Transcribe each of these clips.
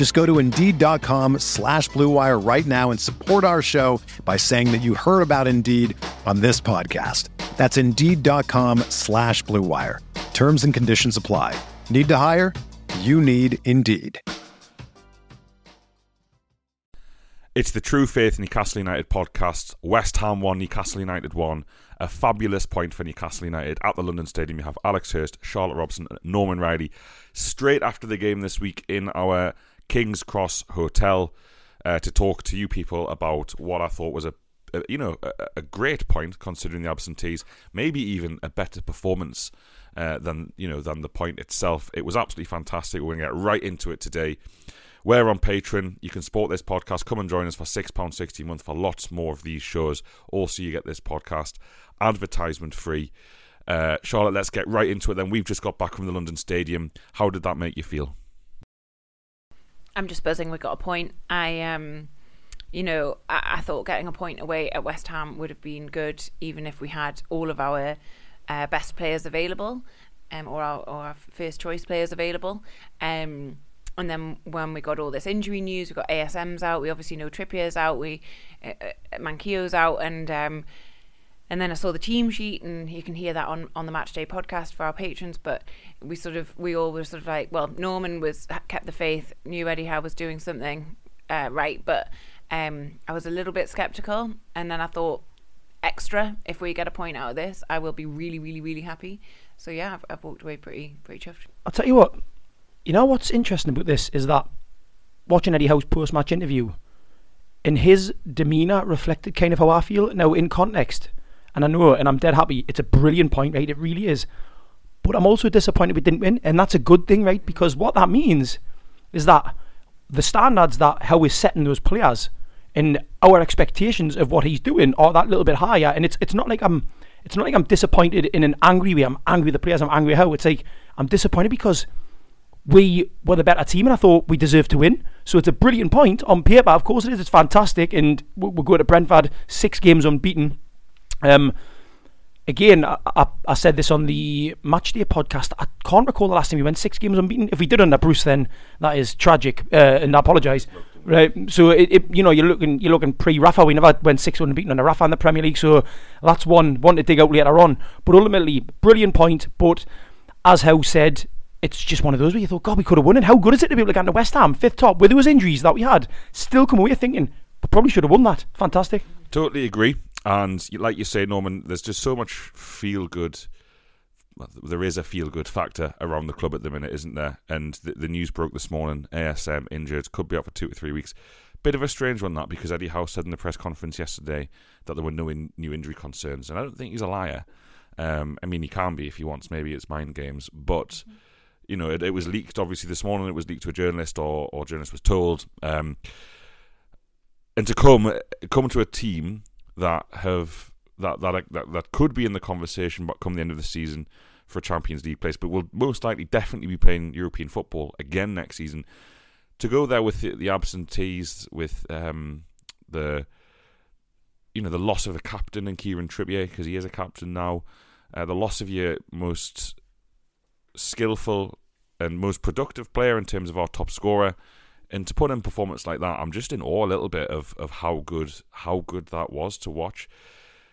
Just go to Indeed.com slash BlueWire right now and support our show by saying that you heard about Indeed on this podcast. That's Indeed.com slash BlueWire. Terms and conditions apply. Need to hire? You need Indeed. It's the True Faith Newcastle United podcast. West Ham 1, Newcastle United 1. A fabulous point for Newcastle United. At the London Stadium, you have Alex Hurst, Charlotte Robson, Norman Riley. Straight after the game this week in our King's Cross Hotel uh, to talk to you people about what I thought was a, a you know a, a, great point considering the absentees, maybe even a better performance uh, than you know than the point itself. It was absolutely fantastic. We're going to get right into it today. We're on Patreon. You can support this podcast. Come and join us for £6.60 a month for lots more of these shows. Also, you get this podcast advertisement free. Uh, Charlotte, let's get right into it then. We've just got back from the London Stadium. How did that make you feel? I'm just buzzing. We got a point. I um, you know, I, I, thought getting a point away at West Ham would have been good, even if we had all of our uh, best players available, um, or our, or our first choice players available. Um, and then when we got all this injury news, we got ASM's out. We obviously know Trippier's out. We uh, uh, Manquillo's out, and um, and then I saw the team sheet, and you can hear that on on the Matchday podcast for our patrons. But we sort of we all were sort of like, well, Norman was kept the faith, knew Eddie Howe was doing something uh, right, but um, I was a little bit skeptical, and then I thought extra if we get a point out of this, I will be really, really, really happy. So yeah, I've, I've walked away pretty pretty chuffed. I'll tell you what, you know what's interesting about this is that watching Eddie Howe's post match interview, in his demeanour reflected kind of how I feel. Now, in context, and I know, and I'm dead happy, it's a brilliant point, right? It really is. But I'm also disappointed we didn't win, and that's a good thing, right? Because what that means is that the standards that Howe is setting those players and our expectations of what he's doing are that little bit higher. And it's it's not like I'm it's not like I'm disappointed in an angry way. I'm angry with the players. I'm angry how it's like I'm disappointed because we were the better team and I thought we deserved to win. So it's a brilliant point on paper. Of course it is. It's fantastic. And we're going to Brentford, six games unbeaten. Um, again, I, I, I, said this on the Matchday podcast. I can't recall the last time we went six games unbeaten. If we did under Bruce, then that is tragic, uh, and I apologise. Right, so it, it, you know you're looking you're looking pre Rafa. We never went six unbeaten under Rafa in the Premier League, so that's one one to dig out later on. But ultimately, brilliant point. But as Howe said, it's just one of those where you thought, God, we could have won. And how good is it to be able to get into West Ham, fifth top, with those injuries that we had, still come away thinking, but probably should have won that. Fantastic. Totally agree. And like you say, Norman, there's just so much feel good. There is a feel good factor around the club at the minute, isn't there? And the, the news broke this morning ASM injured, could be out for two to three weeks. Bit of a strange one, that, because Eddie Howe said in the press conference yesterday that there were no in, new injury concerns. And I don't think he's a liar. Um, I mean, he can be if he wants. Maybe it's mind games. But, you know, it, it, was leaked, obviously, this morning. It was leaked to a journalist, or, or journalist was told. Um, and to come come to a team that have that, that that that could be in the conversation, but come the end of the season for Champions League place, but will most likely definitely be playing European football again next season. To go there with the, the absentees, with um, the you know the loss of a captain in Kieran Trippier because he is a captain now, uh, the loss of your most skillful and most productive player in terms of our top scorer, and to put in performance like that, I'm just in awe a little bit of, of how good how good that was to watch.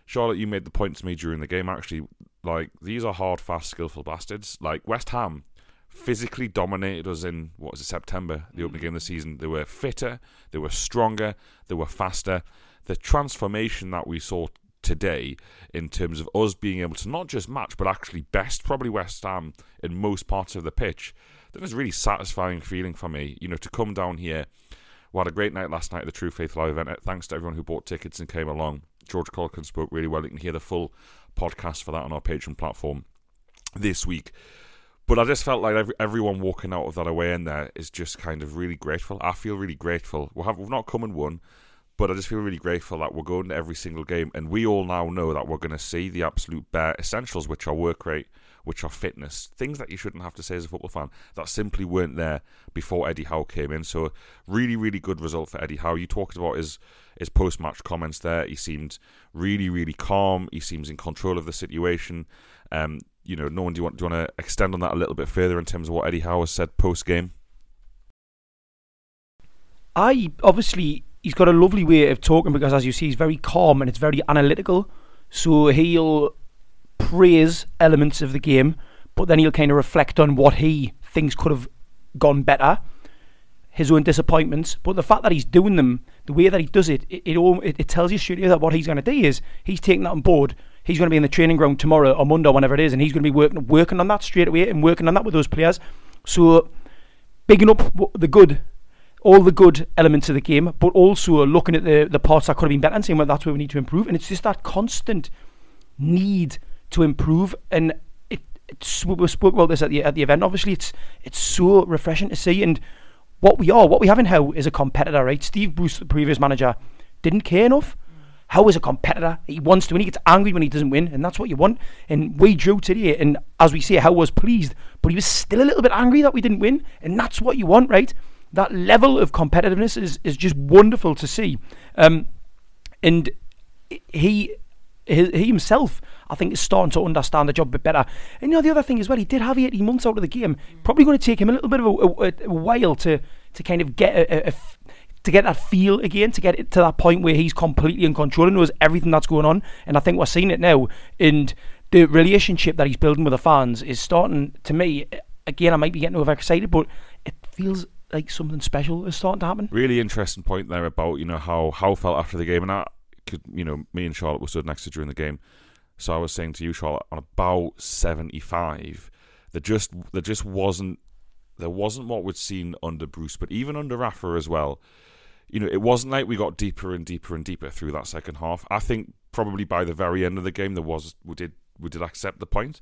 Charlotte, you made the point to me during the game. Actually, like these are hard, fast, skillful bastards. Like West Ham physically dominated us in what was it September, the mm-hmm. opening game of the season. They were fitter, they were stronger, they were faster. The transformation that we saw today in terms of us being able to not just match, but actually best probably West Ham in most parts of the pitch. That was a really satisfying feeling for me, you know, to come down here. We had a great night last night at the True Faith Live event. Thanks to everyone who bought tickets and came along. George Caulkin spoke really well. You can hear the full podcast for that on our Patreon platform this week. But I just felt like every, everyone walking out of that away in there is just kind of really grateful. I feel really grateful. We have, we've not come and won, but I just feel really grateful that we're going to every single game, and we all now know that we're going to see the absolute bare essentials, which are work rate, which are fitness, things that you shouldn't have to say as a football fan that simply weren't there before Eddie Howe came in. So really, really good result for Eddie Howe. You talked about his his post match comments there. He seemed really, really calm. He seems in control of the situation. Um, you know, Norman, do you want do you want to extend on that a little bit further in terms of what Eddie Howe has said post game? I obviously he's got a lovely way of talking because, as you see, he's very calm and it's very analytical. So he'll praise elements of the game, but then he'll kind of reflect on what he thinks could have gone better, his own disappointments. But the fact that he's doing them, the way that he does it, it it, it tells you straight away that what he's going to do is he's taking that on board. He's going to be in the training ground tomorrow or Monday, or whenever it is, and he's going to be working working on that straight away and working on that with those players. So, bigging up the good all the good elements of the game, but also looking at the, the parts that could have been better and saying, well, that's where we need to improve. And it's just that constant need to improve. And it, it's, we spoke about this at the, at the event. Obviously, it's it's so refreshing to see. And what we are, what we have in Howe is a competitor, right? Steve Bruce, the previous manager, didn't care enough. Howe is a competitor. He wants to win. He gets angry when he doesn't win, and that's what you want. And we drew today, and as we say, Howe was pleased, but he was still a little bit angry that we didn't win, and that's what you want, right? that level of competitiveness is, is just wonderful to see. Um, and he, he himself, I think, is starting to understand the job a bit better. And you know, the other thing as well, he did have 18 months out of the game. Probably going to take him a little bit of a, a, a while to, to kind of get a, a, to get that feel again, to get it to that point where he's completely in control and knows everything that's going on. And I think we're seeing it now. And the relationship that he's building with the fans is starting, to me, again, I might be getting overexcited, but it feels like something special is starting to happen. Really interesting point there about you know how Howe felt after the game, and I could you know me and Charlotte were stood next to during the game, so I was saying to you, Charlotte, on about seventy five, there just there just wasn't there wasn't what we'd seen under Bruce, but even under Rafa as well. You know, it wasn't like we got deeper and deeper and deeper through that second half. I think probably by the very end of the game, there was we did we did accept the point.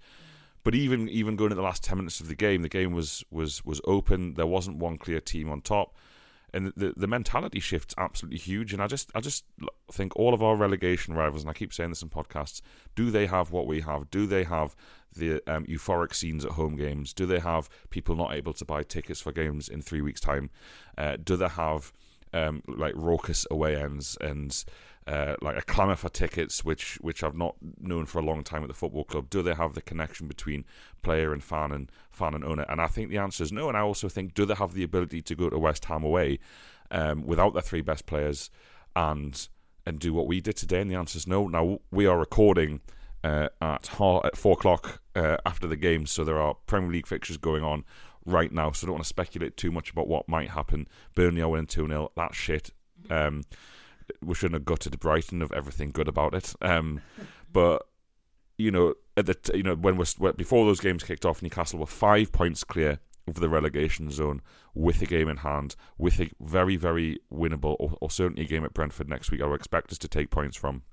But even even going to the last ten minutes of the game, the game was was was open. There wasn't one clear team on top, and the the mentality shift's absolutely huge. And I just I just think all of our relegation rivals, and I keep saying this in podcasts, do they have what we have? Do they have the um, euphoric scenes at home games? Do they have people not able to buy tickets for games in three weeks' time? Uh, do they have um, like raucous away ends and uh, like a clamour for tickets, which which I've not known for a long time at the football club. Do they have the connection between player and fan and fan and owner? And I think the answer is no. And I also think do they have the ability to go to West Ham away um, without their three best players and and do what we did today? And the answer is no. Now we are recording. Uh, at, at four o'clock uh, after the game, so there are Premier League fixtures going on right now. So I don't want to speculate too much about what might happen. Burnley are winning two 0 That's shit. Um, we shouldn't have gutted Brighton of everything good about it. Um, but you know, at the you know when we're before those games kicked off, Newcastle were five points clear of the relegation zone with a game in hand, with a very very winnable or, or certainly a game at Brentford next week. I would expect us to take points from.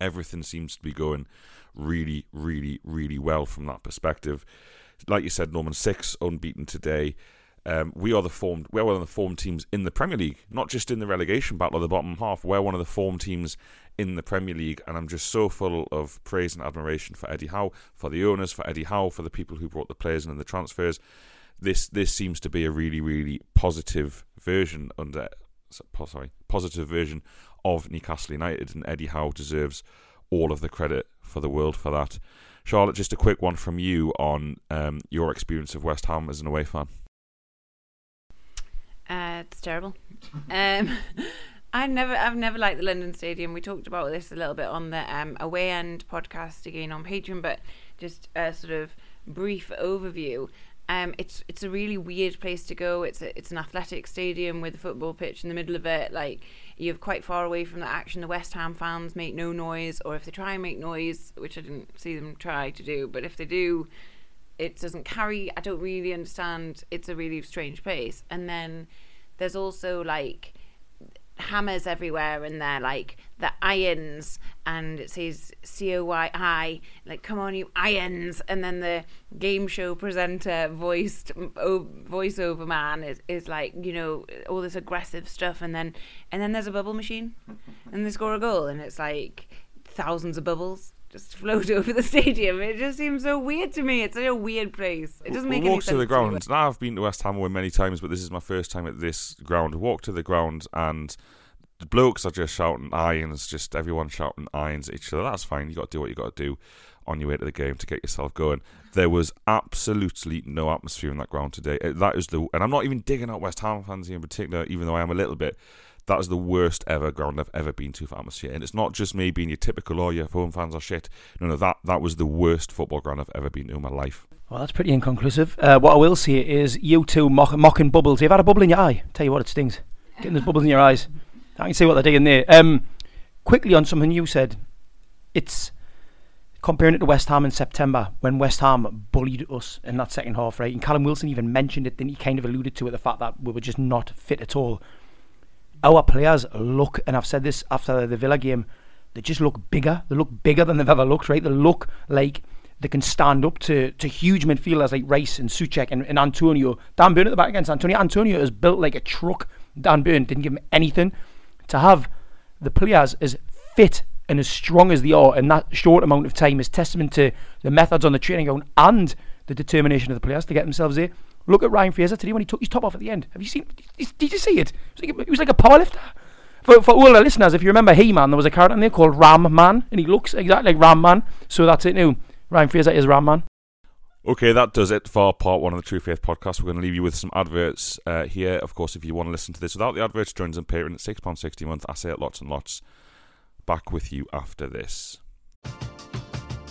Everything seems to be going really, really, really well from that perspective. Like you said, Norman six unbeaten today. Um, we are the formed. We're one of the formed teams in the Premier League, not just in the relegation battle of the bottom half. We're one of the formed teams in the Premier League, and I'm just so full of praise and admiration for Eddie Howe, for the owners, for Eddie Howe, for the people who brought the players and the transfers. This this seems to be a really really positive version under sorry positive version of Newcastle United, and Eddie Howe deserves all of the credit for the world for that. Charlotte, just a quick one from you on um, your experience of West Ham as an away fan. Terrible. Um, I never, I've never liked the London Stadium. We talked about this a little bit on the um, away end podcast again on Patreon, but just a sort of brief overview. Um, it's it's a really weird place to go. It's a, it's an athletic stadium with a football pitch in the middle of it. Like you're quite far away from the action. The West Ham fans make no noise, or if they try and make noise, which I didn't see them try to do, but if they do, it doesn't carry. I don't really understand. It's a really strange place. And then there's also like hammers everywhere and they're like the irons and it says c-o-y-i like come on you irons. And then the game show presenter voiced o- voiceover man is, is like you know all this aggressive stuff and then and then there's a bubble machine and they score a goal and it's like thousands of bubbles just float over the stadium. It just seems so weird to me. It's such a weird place. It doesn't make we'll any walk sense. to the ground. Now I've been to West Ham away many times, but this is my first time at this ground. Walk to the ground and the blokes are just shouting irons, just everyone shouting irons at each other. That's fine. You got to do what you got to do on your way to the game to get yourself going. There was absolutely no atmosphere in that ground today. Uh, That is the, and I'm not even digging out West Ham fans here in particular, even though I am a little bit. That is the worst ever ground I've ever been to for atmosphere, and it's not just me being your typical "oh, your home fans are shit." No, no, that that was the worst football ground I've ever been to in my life. Well, that's pretty inconclusive. Uh, what I will say is you two mock- mocking bubbles. You've had a bubble in your eye. Tell you what, it stings. Getting those bubbles in your eyes. I can see what they're doing there. Um, quickly on something you said. It's comparing it to West Ham in September when West Ham bullied us in that second half, right? And Callum Wilson even mentioned it, then he kind of alluded to it, the fact that we were just not fit at all. Our players look, and I've said this after the Villa game, they just look bigger. They look bigger than they've ever looked, right? They look like they can stand up to, to huge midfielders like Rice and Soucek and, and Antonio. Dan Burn at the back against Antonio. Antonio is built like a truck. Dan Burn didn't give him anything. To have the players as fit and as strong as they are in that short amount of time is testament to the methods on the training ground and the determination of the players to get themselves there. Look at Ryan Fraser today when he took his top off at the end. Have you seen? Did you see it? It was like a, powerlifter. For, for all the listeners, if you remember He-Man, there was a character in there called Ram Man, and he looks exactly like Ram Man. So that's it now. Ryan Fraser is Ram Man. Okay, that does it for part one of the True Faith podcast. We're going to leave you with some adverts uh, here. Of course, if you want to listen to this without the adverts, join us on Patreon at £6.60 a month. I say it lots and lots. Back with you after this.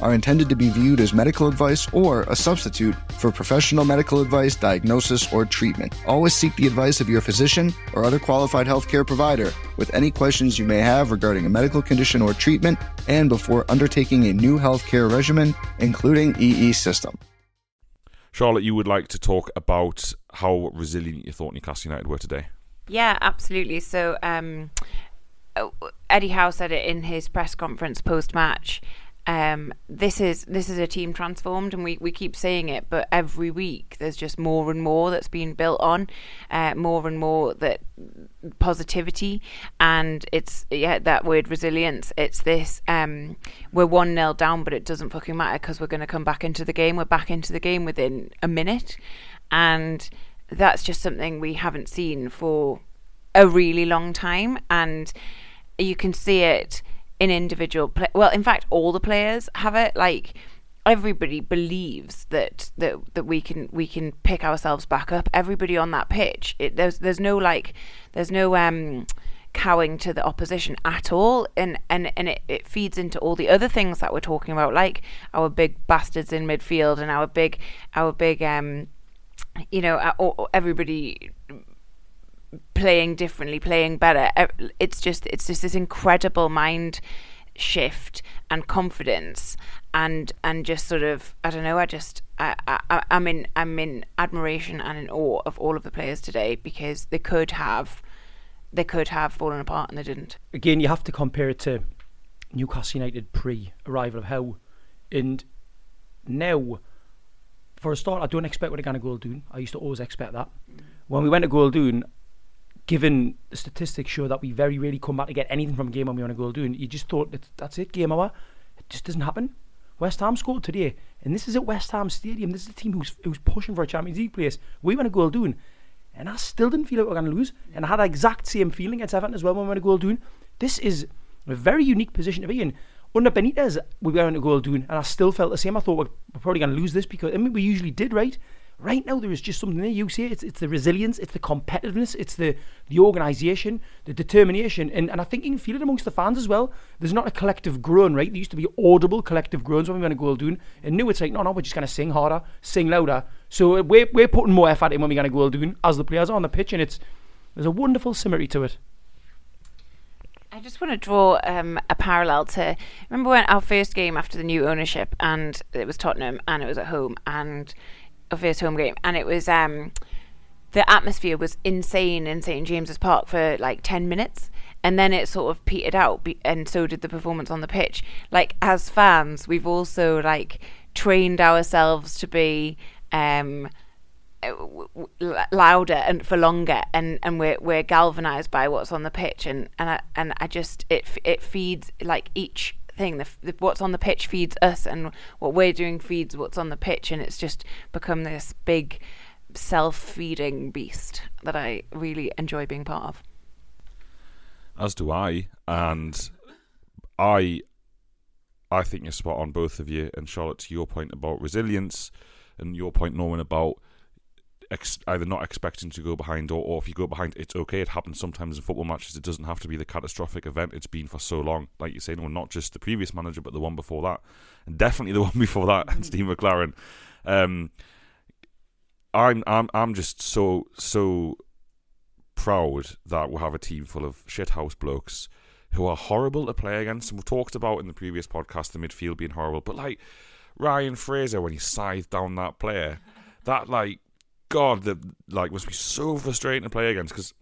are intended to be viewed as medical advice or a substitute for professional medical advice, diagnosis, or treatment. Always seek the advice of your physician or other qualified healthcare provider with any questions you may have regarding a medical condition or treatment and before undertaking a new healthcare regimen, including EE system. Charlotte, you would like to talk about how resilient you thought Newcastle United were today. Yeah, absolutely. So um, Eddie Howe said it in his press conference post match. Um, this is this is a team transformed, and we, we keep saying it, but every week there's just more and more that's being built on, uh, more and more that positivity, and it's yeah that word resilience. It's this um, we're one nil down, but it doesn't fucking matter because we're going to come back into the game. We're back into the game within a minute, and that's just something we haven't seen for a really long time, and you can see it in individual play. Well, in fact, all the players have it. Like everybody believes that that that we can we can pick ourselves back up. Everybody on that pitch, it, there's there's no like there's no um cowing to the opposition at all and and and it, it feeds into all the other things that we're talking about like our big bastards in midfield and our big our big um you know everybody playing differently, playing better. It's just it's just this incredible mind shift and confidence and and just sort of I don't know I just I, I I'm in I'm in admiration and in awe of all of the players today because they could have they could have fallen apart and they didn't. Again, you have to compare it to Newcastle United pre arrival of Howe and now for a start I don't expect what they're gonna go do. I used to always expect that. When we went to Gouldoon given the statistics show that we very rarely come back to get anything from a game when we want to go do, and you just thought that that's it, game over. It just doesn't happen. West Ham scored today, and this is at West Ham Stadium. This is a team who's who's pushing for a Champions League place. We went to Gouldoon, and I still didn't feel like we were going to lose, and I had the exact same feeling against Everton as well when we went to Gouldoon. This is a very unique position to be in. Under Benitez, we were went to Gouldoon, and I still felt the same. I thought we're, we're probably going to lose this because I mean we usually did, right? Right now, there is just something there. You see it. It's, it's the resilience, it's the competitiveness, it's the the organisation, the determination, and, and I think you can feel it amongst the fans as well. There's not a collective groan, right? There used to be audible collective groans when we went to Gouldoon, and now it's like, no, no, we're just going to sing harder, sing louder. So we're, we're putting more effort in when we're going to Gouldoon as the players are on the pitch, and it's there's a wonderful symmetry to it. I just want to draw um, a parallel to remember when our first game after the new ownership, and it was Tottenham, and it was at home, and of his home game, and it was um, the atmosphere was insane in St James's Park for like ten minutes, and then it sort of petered out, and so did the performance on the pitch. Like as fans, we've also like trained ourselves to be um, louder and for longer, and, and we're we're galvanized by what's on the pitch, and and I, and I just it it feeds like each thing. The, the, what's on the pitch feeds us, and what we're doing feeds what's on the pitch, and it's just become this big self-feeding beast that I really enjoy being part of. As do I, and I, I think you're spot on, both of you. And Charlotte, to your point about resilience, and your point, Norman, about ex- either not expecting to go behind or, or if you go behind, it's okay. It happens sometimes in football matches. It doesn't have to be the catastrophic event it's been for so long. Like you say, no, not just the previous manager, but the one before that, and definitely the one before that, and Steve McClaren. Um, I'm I'm I'm just so so proud that we have a team full of shithouse blokes who are horrible to play against. And we've talked about in the previous podcast the midfield being horrible, but like Ryan Fraser when he scythed down that player, that like God, that like must be so frustrating to play against because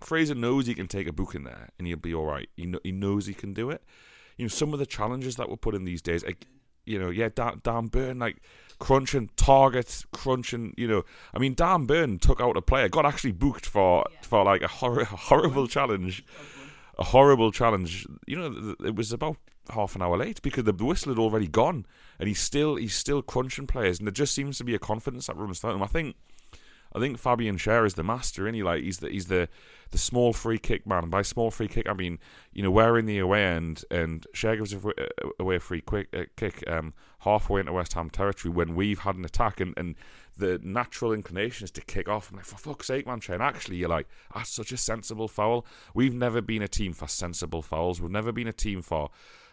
Fraser knows he can take a book in there and he'll be all right. He he knows he can do it. You know, some of the challenges that we're put in these days, like, you know, yeah, Dan, Dan Burn, like crunching targets, crunching. You know, I mean, Dan Burn took out a player, got actually booked for yeah. for like a, hor- a horrible challenge, a horrible challenge. You know, it was about half an hour late because the whistle had already gone, and he's still he's still crunching players, and there just seems to be a confidence that runs through him. I think I think Fabian Schär is the master, and he like he's the he's the the small free kick man. By small free kick, I mean you know we're in the away end, and Schär gives away a free quick uh, kick um, halfway into West Ham territory when we've had an attack, and, and the natural inclination is to kick off. I'm like, for fuck's sake, man, Shane. Actually, you're like, that's such a sensible foul. We've never been a team for sensible fouls. We've never been a team for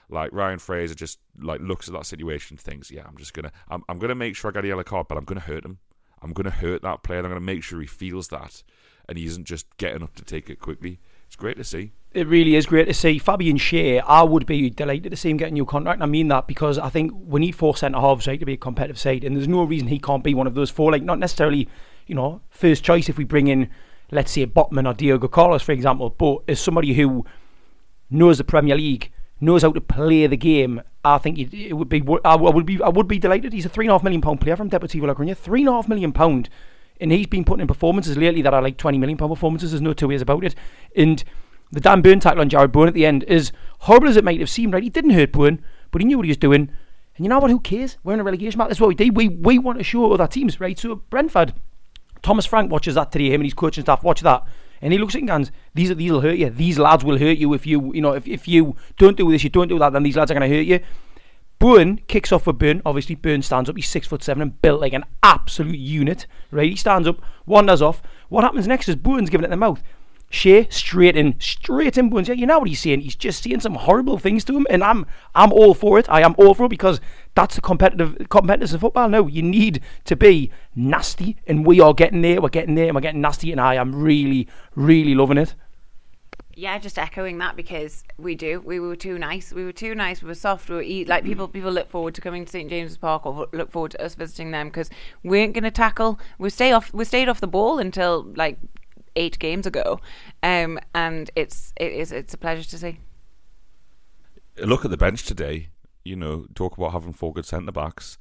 like Ryan Fraser just like looks at that situation, thinks, yeah, I'm just gonna, I'm, I'm gonna make sure I get a yellow card, but I'm gonna hurt him. I'm going to hurt that player. I'm going to make sure he feels that, and he isn't just getting up to take it quickly. It's great to see. It really is great to see. Fabian Schär, I would be delighted to see him get a new contract. I mean that because I think we need four centre halves right to be a competitive side, and there's no reason he can't be one of those four. Like not necessarily, you know, first choice if we bring in, let's say, Botman or Diego Carlos, for example, but as somebody who knows the Premier League, knows how to play the game, I think it, would be. I would be. I would be delighted. He's a three and a half million pound player from Deportivo La Coruña. Three and a half million pound, and he's been putting in performances lately that are like twenty million pound performances. There's no two ways about it. And the Dan Burn tackle on Jarrod Bowen at the end is horrible as it might have seemed. Right, he didn't hurt Bowen, but he knew what he was doing. And you know what? Who cares? We're in a relegation match. That's what we do. We we want to show other teams, right? So Brentford, Thomas Frank watches that today. Him and his coaching staff watch that. And he looks at goes, these these will hurt you. These lads will hurt you if you you know if, if you don't do this, you don't do that, then these lads are going to hurt you. Bowen kicks off for Burn. Obviously, Burn stands up. He's six foot seven and built like an absolute unit. Right? He stands up, wanders off. What happens next is Bowen's giving it the mouth. Schär straight in, straight in Bones. Yeah, you know what he's saying. He's just saying some horrible things to him, and I'm I'm all for it. I am all for it because that's the competitive competitors of football. No, you need to be nasty, and we are getting there. We're getting there, and we're getting nasty, and I am really, really loving it. Yeah, just echoing that because we do. We were too nice. We were too nice. We were soft. We were eat like people. People look forward to coming to St James's Park or look forward to us visiting them because we ain't gonna tackle. We stay off. We stayed off the ball until like eight games ago, um, and it's it is it's a pleasure to see. Look at the bench today. You know, talk about having four good centre backs.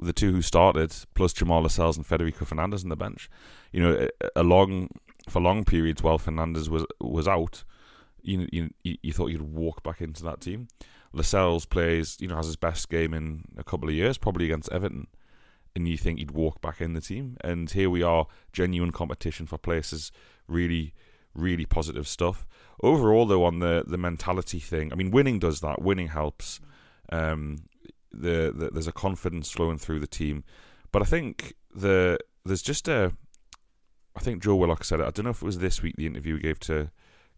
The two who started, plus Jamal Lascelles and Federico Fernandez in the bench. You know, a, long for long periods while Fernandez was was out, you you you thought you'd walk back into that team. Lascelles plays, you know, has his best game in a couple of years, probably against Everton, and you think he'd walk back in the team. And here we are, genuine competition for places really, really positive stuff. Overall, though, on the the mentality thing, I mean, winning does that. Winning helps. Um, the, the there's a confidence flowing through the team, but I think the there's just a. I think Joe Willock said it. I don't know if it was this week the interview he gave to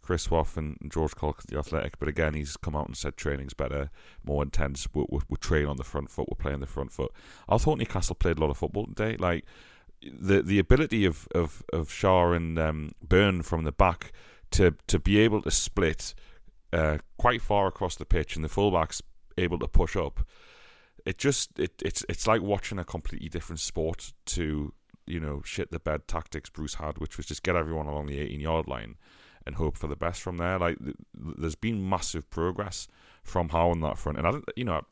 Chris Waugh and George Colk at the Athletic, but again he's come out and said training's better, more intense. We, we, we train on the front foot. We're playing the front foot. I thought Newcastle played a lot of football today. Like the the ability of of of Schär and um, Burn from the back to to be able to split uh, quite far across the pitch and the fullbacks able to push up. It just it it's it's like watching a completely different sport to you know shit the bed tactics Bruce had, which was just get everyone along the 18 yard line and hope for the best from there. Like there's been massive progress from Howe on that front, and I don't you know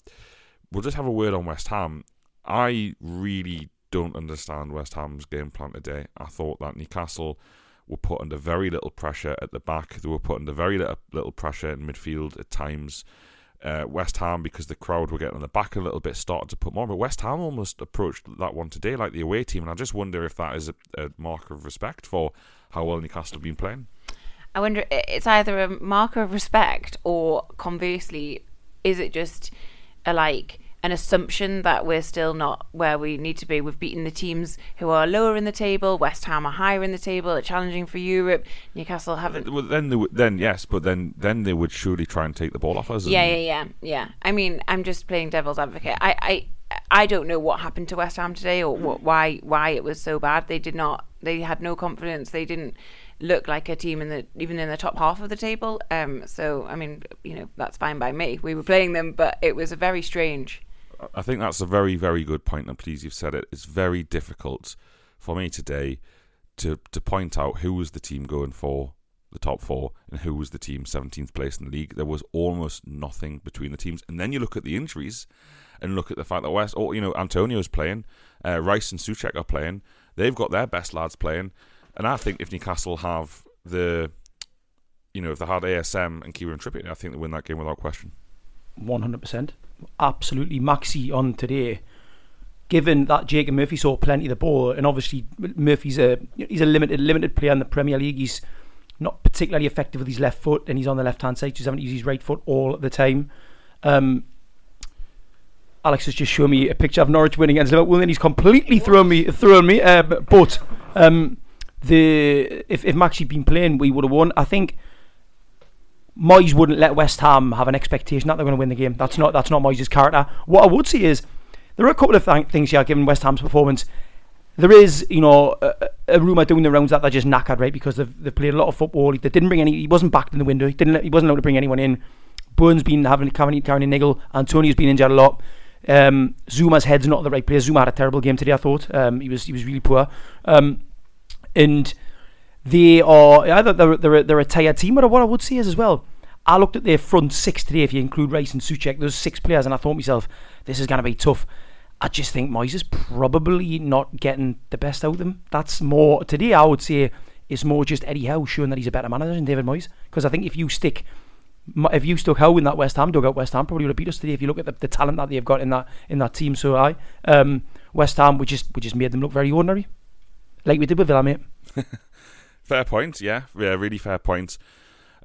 we'll just have a word on West Ham. I really don't understand West Ham's game plan today. I thought that Newcastle were put under very little pressure at the back. They were put under very little, little pressure in midfield at times. Uh, West Ham, because the crowd were getting on the back a little bit, started to put more. But West Ham almost approached that one today like the away team, and I just wonder if that is a, a marker of respect for how well Newcastle have been playing. I wonder it's either a marker of respect or conversely, is it just a like an assumption that we're still not where we need to be. We've beaten the teams who are lower in the table. West Ham are higher in the table, They're challenging for Europe. Newcastle haven't. Well, then, w- then yes, but then then they would surely try and take the ball off us. Yeah, yeah, yeah, yeah. I mean, I'm just playing devil's advocate. I, I, I don't know what happened to West Ham today or what, why why it was so bad. They did not. They had no confidence. They didn't look like a team in the even in the top half of the table. Um, so I mean, you know, that's fine by me. We were playing them, but it was a very strange I think that's a very, very good point, and please you've said it. It's very difficult for me today to to point out who was the team going for the top four and who was the team 17th place in the league. There was almost nothing between the teams. And then you look at the injuries and look at the fact that West, oh, you know, Antonio's playing, uh, Rice and Soucek are playing. They've got their best lads playing. And I think if Newcastle have the, you know, if they had ASM and Kieran Trippier, I think they win that game without question. 100% absolutely maxi on today. Given that Jacob Murphy saw plenty of the ball, and obviously Murphy's a he's a limited limited player in the Premier League. He's not particularly effective with his left foot, and he's on the left hand side. So he's having to use his right foot all the time. Um, Alex has just shown me a picture of Norwich winning against Liverpool, and he's completely thrown me thrown me. Uh, but um, the if if Maxi been playing, we would have won. I think Moyes wouldn't let West Ham have an expectation that they're going to win the game. That's not that's not Moyes' character. What I would say is there are a couple of th- things here given West Ham's performance. There is, you know, a, a rumour doing the rounds that they're just knackered, right? Because they've, they've played a lot of football. They didn't bring any. He wasn't backed in the window. He didn't. He wasn't allowed to bring anyone in. Bowen's been having carrying, carrying a niggle. Antonio's been injured a lot. Um, Zouma's head's not the right place. Zouma had a terrible game today. I thought um, he was he was really poor. Um, and they are either they're, they're, they're a tired team, but what I would say is as well, I looked at their front six today, if you include Rice and Soucek, those six players, and I thought myself, this is going to be tough. I just think Moyes is probably not getting the best out of them. That's more, today I would say, it's more just Eddie Howe showing that he's a better manager than David Moyes. Because I think if you stick, if you stuck Howe in that West Ham, dug out West Ham, probably would have beat us today if you look at the, the talent that they've got in that in that team. So I, um, West Ham, we just we just made them look very ordinary, like we did with Villa, mate. fair point, yeah, yeah, really fair point.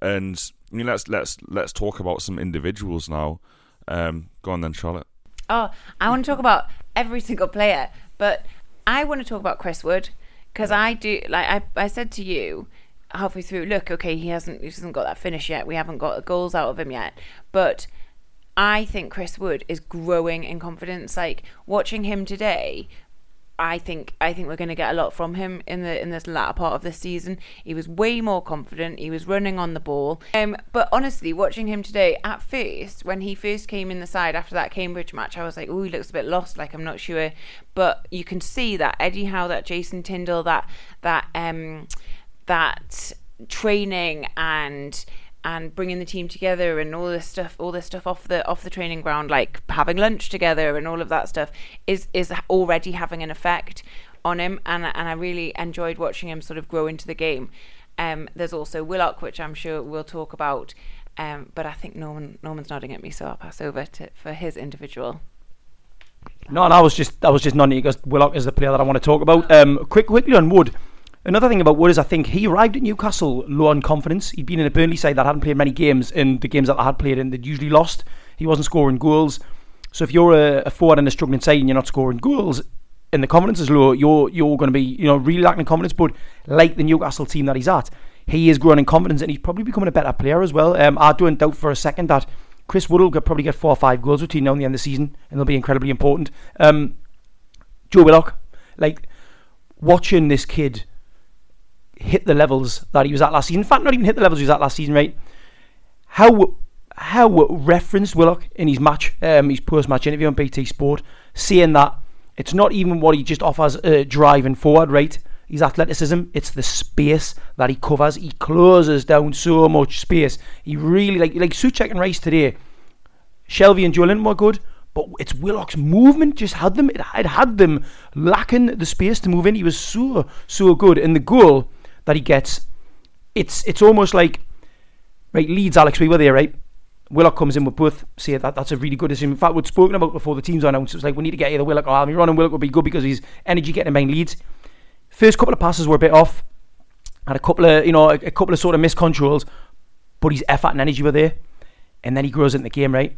And I mean, let's let's let's talk about some individuals now. Um, go on then, Charlotte. Oh, I want to talk about every single player, but I want to talk about Chris Wood because I do like I, I said to you halfway through. Look, okay, he hasn't he hasn't got that finish yet. We haven't got the goals out of him yet, but I think Chris Wood is growing in confidence. Like watching him today, I think I think we're going to get a lot from him in the in this latter part of the season. He was way more confident. He was running on the ball. Um, but honestly, watching him today, at first when he first came in the side after that Cambridge match, I was like, oh, he looks a bit lost. Like I'm not sure. But you can see that Eddie Howe, that Jason Tindall, that that um that training and and bringing the team together and all this stuff all this stuff off the off the training ground like having lunch together and all of that stuff is is already having an effect on him. And and I really enjoyed watching him sort of grow into the game. Um, there's also Willock which I'm sure we'll talk about. Um, but I think Norman Norman's nodding at me so I'll pass over to for his individual. No, and I was just I was just nodding. Because Willock is the player that I want to talk about. Um, quick, quickly on Wood. Another thing about Wood is I think he arrived at Newcastle low on confidence. He'd been in a Burnley side that hadn't played many games, and the games that they had played in, they'd usually lost. He wasn't scoring goals. So if you're a, a forward in a struggling side and you're not scoring goals, and the confidence is low, you're you're going to be you know really lacking confidence. But like the Newcastle team that he's at, he is growing in confidence, and he's probably becoming a better player as well. Um, I don't doubt for a second that Chris Wood will probably get four or five goals between now and the end of the season, and they'll be incredibly important. Um, Joe Willock, like watching this kid hit the levels that he was at last season. In fact, not even hit the levels he was at last season, right? How Howe referenced Willock in his match, um, his post-match interview on BT Sport, saying that it's not even what he just offers uh, driving forward, right? His athleticism, it's the space that he covers. He closes down so much space. He really like like Soucek and Rice today. Shelvey and Joelinton were good, but it's Willock's movement just had them. It had had them lacking the space to move in. He was so so good, and the goal that he gets, it's it's almost like right Leeds Alex we were there right. Willock comes in with both say that that's a really good decision. In fact, we'd spoken about before the teams announced. It was like we need to get either Willock or Almiron, and Willock would be good because he's energy getting in behind Leeds. First couple of passes were a bit off, had a couple of you know a, a couple of sort of miscontrols, but his effort and energy were there, and then he grows into the game right.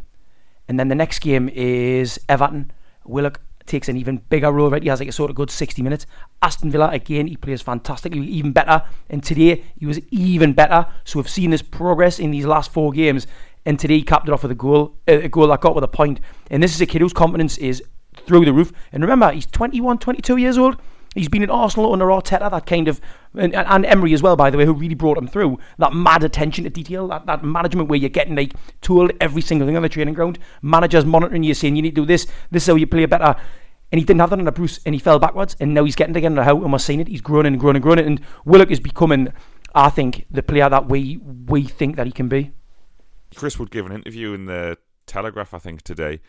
And then the next game is Everton. Willock takes an even bigger role, right? He has like a sort of good 60 minutes. Aston Villa, again, he plays fantastically, even better. And today, he was even better. So we've seen this progress in these last four games. And today, he capped it off with a goal, uh, a goal that got with a point. And this is a kid whose confidence is through the roof. And remember, he's 21, 22 years old. He's been in Arsenal under Arteta, that kind of, and, and, Emery as well, by the way, who really brought him through. That mad attention to detail, that, that management where you're getting like told every single thing on the training ground. Managers monitoring you, saying you need to do this, this is how you play better. And he didn't have that under Bruce, and he fell backwards, and now he's getting again under and we're seeing it. He's growing and growing and growing, and Willock is becoming, I think, the player that we we think that he can be. Chris Wood give an interview in the Telegraph, I think, today,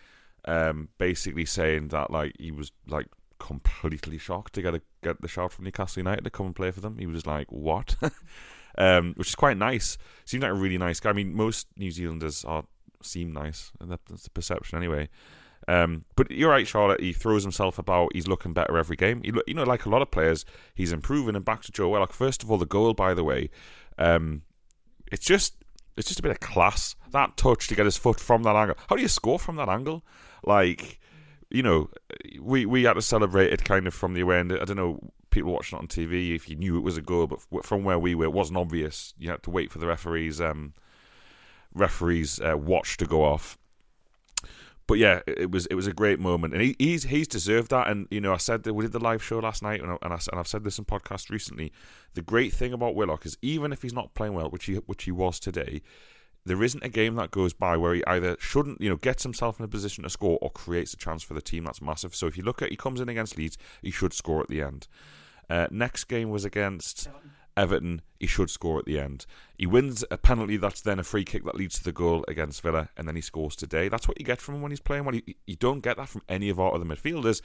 um, basically saying that like he was like completely shocked to get a, get the shout from Newcastle United to come and play for them. He was like, "What?" um, which is quite nice. Seems like a really nice guy. I mean, most New Zealanders are seem nice, and that's the perception anyway. Um, but you're right, Charlotte. He throws himself about. He's looking better every game. He, you know, like a lot of players, he's improving. And back to Joe Willock. First of all, the goal, by the way, um, it's just it's just a bit of class. That touch to get his foot from that angle. How do you score from that angle? Like you know, we we had to celebrate it kind of from the away end. I don't know people watching it on TV if you knew it was a goal, but from where we were, it wasn't obvious. You had to wait for the referees um, referees uh, watch to go off. But yeah, it was it was a great moment, and he, he's he's deserved that. And you know, I said that we did the live show last night, and, I, and, I, and I've said this in podcasts recently. The great thing about Willock is even if he's not playing well, which he which he was today, there isn't a game that goes by where he either shouldn't, you know, gets himself in a position to score or creates a chance for the team. That's massive. So if you look at, he comes in against Leeds, he should score at the end. Uh, next game was against Everton, he should score at the end. He wins a penalty that's then a free kick that leads to the goal against Villa, and then he scores today. That's what you get from him when he's playing. Well, you, you don't get that from any of our other midfielders.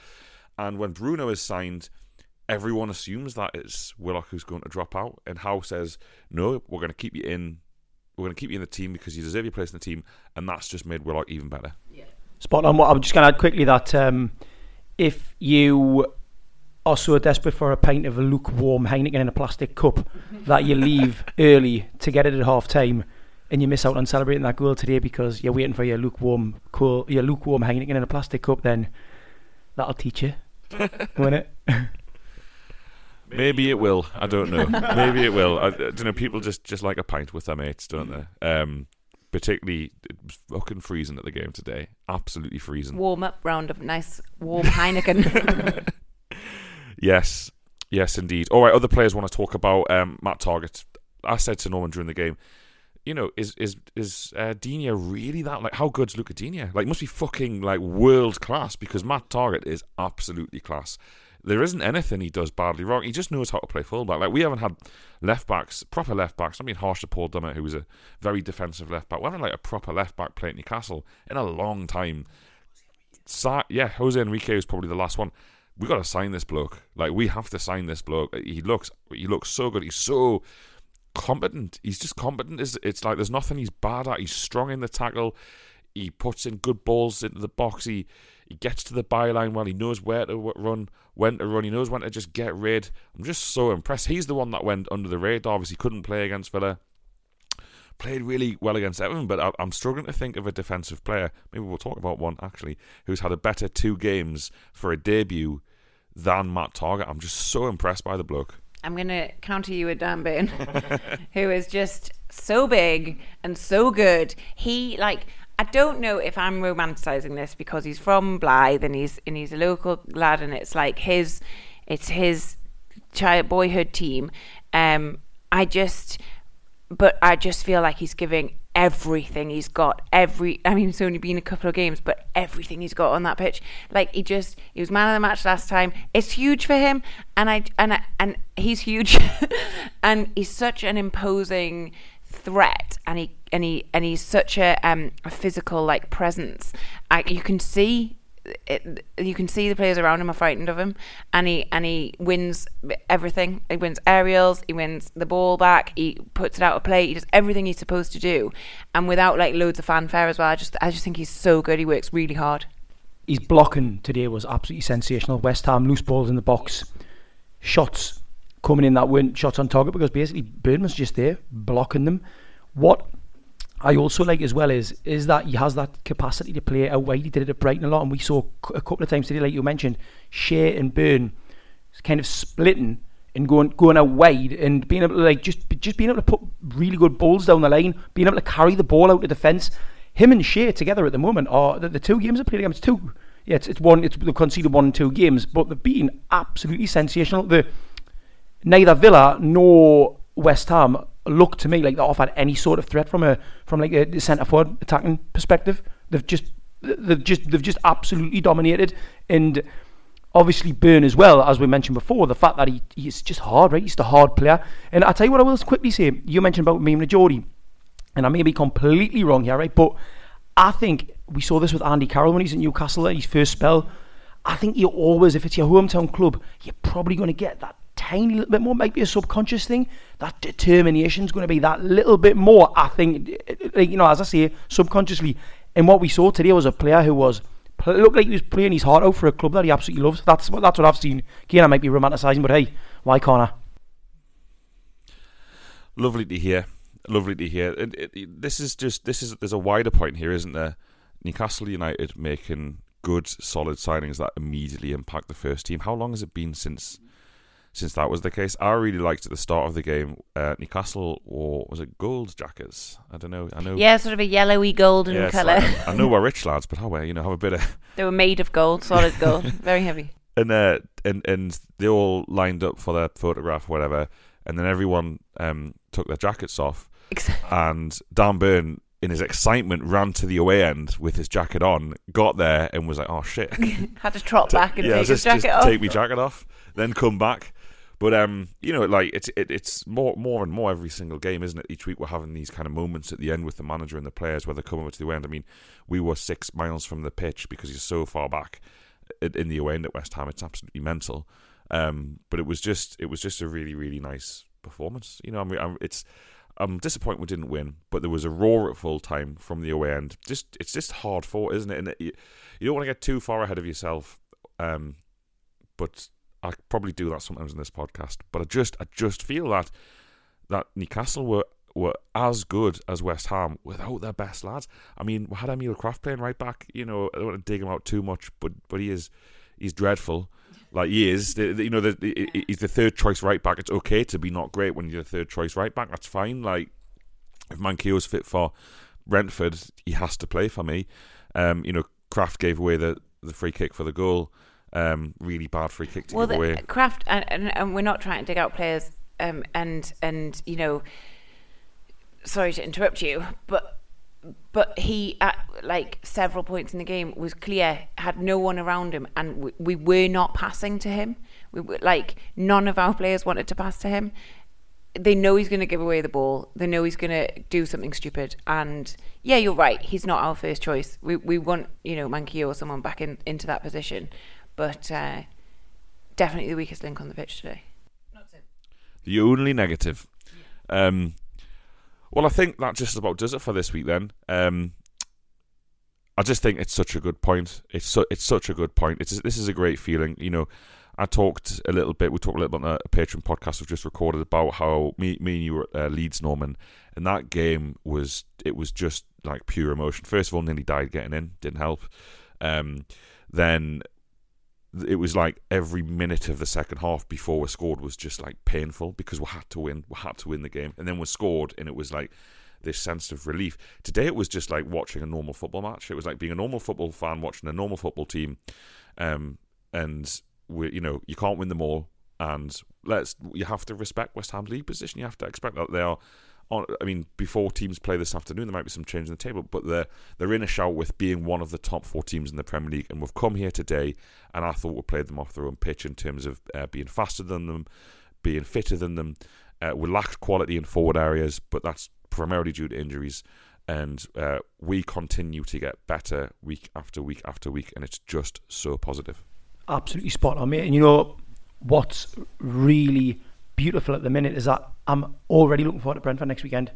And when Bruno is signed, everyone assumes that it's Willock who's going to drop out, and Howe says, "No, we're going to keep you in. We're going to keep you in the team because you deserve your place in the team," and that's just made Willock even better. Yeah. Spot on. What I'm just going to add quickly that um, if you are so desperate for a pint of a lukewarm Heineken in a plastic cup that you leave early to get it at half time and you miss out on celebrating that goal today because you're waiting for your lukewarm cool, your lukewarm Heineken in a plastic cup, then that'll teach you, won't it? Maybe it will. I don't know. Maybe it will. I, I don't know. People just, just like a pint with their mates, don't they? Um, particularly, it was fucking freezing at the game today. Absolutely freezing. Warm up round of nice warm Heineken. Yes, yes, indeed. All right, other players want to talk about um, Matt Targett. I said to Norman during the game, you know, is is is uh, Digne really that like how good's Luca Digne? Like, must be fucking like world class because Matt Targett is absolutely class. There isn't anything he does badly wrong. He just knows how to play fullback. Like we haven't had left backs, proper left backs. I mean, harsh to Paul Dummett, who was a very defensive left back. We haven't like a proper left back playing Newcastle in a long time. Sa- yeah, Jose Enrique was probably the last one we got to sign this bloke. Like we have to sign this bloke. He looks he looks so good. He's so competent. He's just competent. It's, it's like there's nothing he's bad at. He's strong in the tackle. He puts in good balls into the box. He he gets to the byline well. He knows where to run, when to run. He knows when to just get rid. I'm just so impressed. He's the one that went under the radar. Obviously, couldn't play against Villa. Played really well against Everton, but I'm struggling to think of a defensive player. Maybe we'll talk about one actually who's had a better two games for a debut than Matt Targett. I'm just so impressed by the bloke. I'm going to counter you with Dan Burn, who is just so big and so good. He, like, I don't know if I'm romanticizing this because he's from Blyth and he's and he's a local lad and it's like his it's his child boyhood team. Um I just but I just feel like he's giving everything he's got. Every I mean it's only been a couple of games but everything he's got on that pitch. Like he just he was man of the match last time. It's huge for him. And I and I, and he's huge. And he's such an imposing threat and he and he's such a um a physical like presence I, you can see it, you can see the players around him are frightened of him, and he and he wins everything. He wins aerials, he wins the ball back, he puts it out of play, he does everything he's supposed to do, and without like loads of fanfare as well. I just I just think he's so good. He works really hard. His blocking today was absolutely sensational. West Ham loose balls in the box, shots coming in that weren't shots on target because basically Burn was just there blocking them. What I also like as well is is that he has that capacity to play out wide. He did it at Brighton a lot, and we saw a couple of times today, like you mentioned, Schär and Burn kind of splitting and going going out wide and being able to like just just being able to put really good balls down the line, being able to carry the ball out of defence. Him and Schär together at the moment are the, the two games they played against two. Yeah, it's, it's one. It's they've conceded one and two games, but they've been absolutely sensational. The neither Villa nor West Ham look to me like they offered any sort of threat from a from like a centre forward attacking perspective. They've just they've just they've just absolutely dominated. And obviously Burn as well as we mentioned before the fact that he he's just hard right? He's the hard player. And I tell you what I will quickly say. You mentioned about Meme Geordie and I may be completely wrong here right? But I think we saw this with Andy Carroll when he's in Newcastle in his first spell. I think you always if it's your hometown club you're probably going to get that tiny little bit more, might be a subconscious thing. That determination is going to be that little bit more. I think, you know, as I say, subconsciously. And what we saw today was a player who was looked like he was playing his heart out for a club that he absolutely loves. That's what that's what I've seen. Again, I might be romanticising, but hey, why can't I? Lovely to hear. Lovely to hear. It, it, this is just this is there's a wider point here, isn't there? Newcastle United making good, solid signings that immediately impact the first team. How long has it been since since that was the case. I really liked at the start of the game uh, Newcastle or was it gold jackets? I don't know. I know. Yeah, sort of a yellowy golden yeah, colour. Like, I know we're rich lads, but how well, you know have a bit of. They were made of gold, solid gold, very heavy. And uh, and and they all lined up for their photograph, whatever, and then everyone um, took their jackets off, and Dan Burn in his excitement, ran to the away end with his jacket on, got there and was like, "Oh shit!" Had to trot back and yeah, take just, his jacket just off. Take my jacket off, then come back. But um, you know, like it's it, it's more more and more every single game, isn't it? Each week we're having these kind of moments at the end with the manager and the players where they're coming to the end. I mean, we were six miles from the pitch because you're so far back in the away end at West Ham. It's absolutely mental. Um, but it was just it was just a really really nice performance. You know, I mean, it's I'm disappointed we didn't win, but there was a roar at full time from the away end. Just it's just hard fought, isn't it? And it, you, you don't want to get too far ahead of yourself. Um, but I probably do that sometimes in this podcast. But I just I just feel that that Newcastle were were as good as West Ham without their best lads. I mean, we had Emil Krafth playing right back. You know, I don't want to dig him out too much, but but he is he's dreadful. Like he is, the, the, you know, the, the, he's the third choice right back. It's okay to be not great when you're the third choice right back. That's fine. Like if Manquillo's fit for Brentford, he has to play for me. Um, you know, Krafth gave away the the free kick for the goal. Um, really bad free kick to well, give away. Krafth, and, and, and we're not trying to dig out players. Um, and and you know, sorry to interrupt you, but but he at like several points in the game was clear had no one around him and we, we were not passing to him. We were like none of our players wanted to pass to him. They know he's going to give away the ball. They know he's going to do something stupid. And yeah you're right. He's not our first choice. We we want you know Manquillo or someone back in into that position but uh, definitely the weakest link on the pitch today the only negative um well, I think that just about does it for this week. Then, um, I just think it's such a good point. It's su- it's such a good point. It's this is a great feeling. You know, I talked a little bit. We talked a little bit on a, Patreon podcast we've just recorded about how me, me and you were at uh, Leeds Norman, and that game was it was just like pure emotion. First of all, nearly died getting in, didn't help. Um, then it was like every minute of the second half before we scored was just like painful because we had to win. We had to win the game, and then we scored, and it was like this sense of relief. Today it was just like watching a normal football match. It was like being a normal football fan watching a normal football team, um, and we, you know, you can't win them all, and let's you have to respect West Ham's league position. You have to expect that they are on, I mean, before teams play this afternoon, there might be some change in the table, but they're they're in a shout with being one of the top four teams in the Premier League, and we've come here today, and I thought we played them off their own pitch in terms of uh, being faster than them, being fitter than them. Uh, we lacked quality in forward areas, but that's primarily due to injuries, and uh, we continue to get better week after week after week, and it's just so positive. Absolutely spot on, mate. And you know what's really beautiful at the minute is that I'm already looking forward to Brentford next weekend.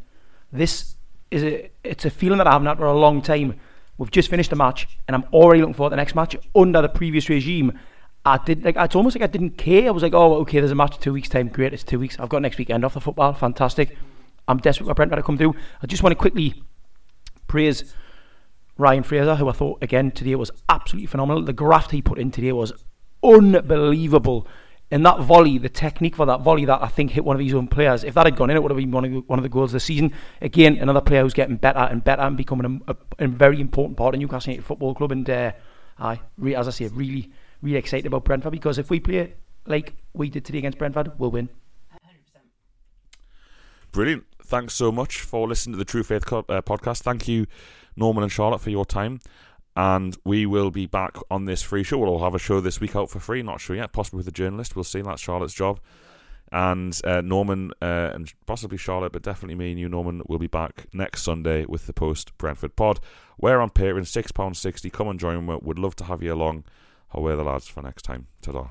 This is a it's a feeling that I haven't had for a long time. We've just finished a match, and I'm already looking forward to the next match. Under the previous regime, I did like it's almost like I didn't care. I was like, oh, okay, there's a match two weeks time. Great, it's two weeks. I've got next weekend off the football. Fantastic. I'm desperate for Brentford to come through. I just want to quickly praise Ryan Fraser, who I thought again today was absolutely phenomenal. The graft he put in today was unbelievable. And that volley, the technique for that volley that I think hit one of his own players, if that had gone in, it would have been one of the, one of the goals of the season. Again, another player who's getting better and better and becoming a, a, a very important part of Newcastle United Football Club. And uh, I, re, as I say, really, really excited about Brentford because if we play like we did today against Brentford, we'll win. 100%. Brilliant. Thanks so much for listening to the True Faith co- uh, podcast. Thank you, Norman and Charlotte, for your time and we will be back on this free show. We'll have a show this week out for free. Not sure yet. Possibly with a journalist. We'll see. That's Charlotte's job. And uh, Norman uh, and possibly Charlotte, but definitely me and you, Norman, will be back next Sunday with the post Brentford pod. We're on Patreon, £6.60. Come and join. Would love to have you along. I'll wear the lads for next time. Ta-da.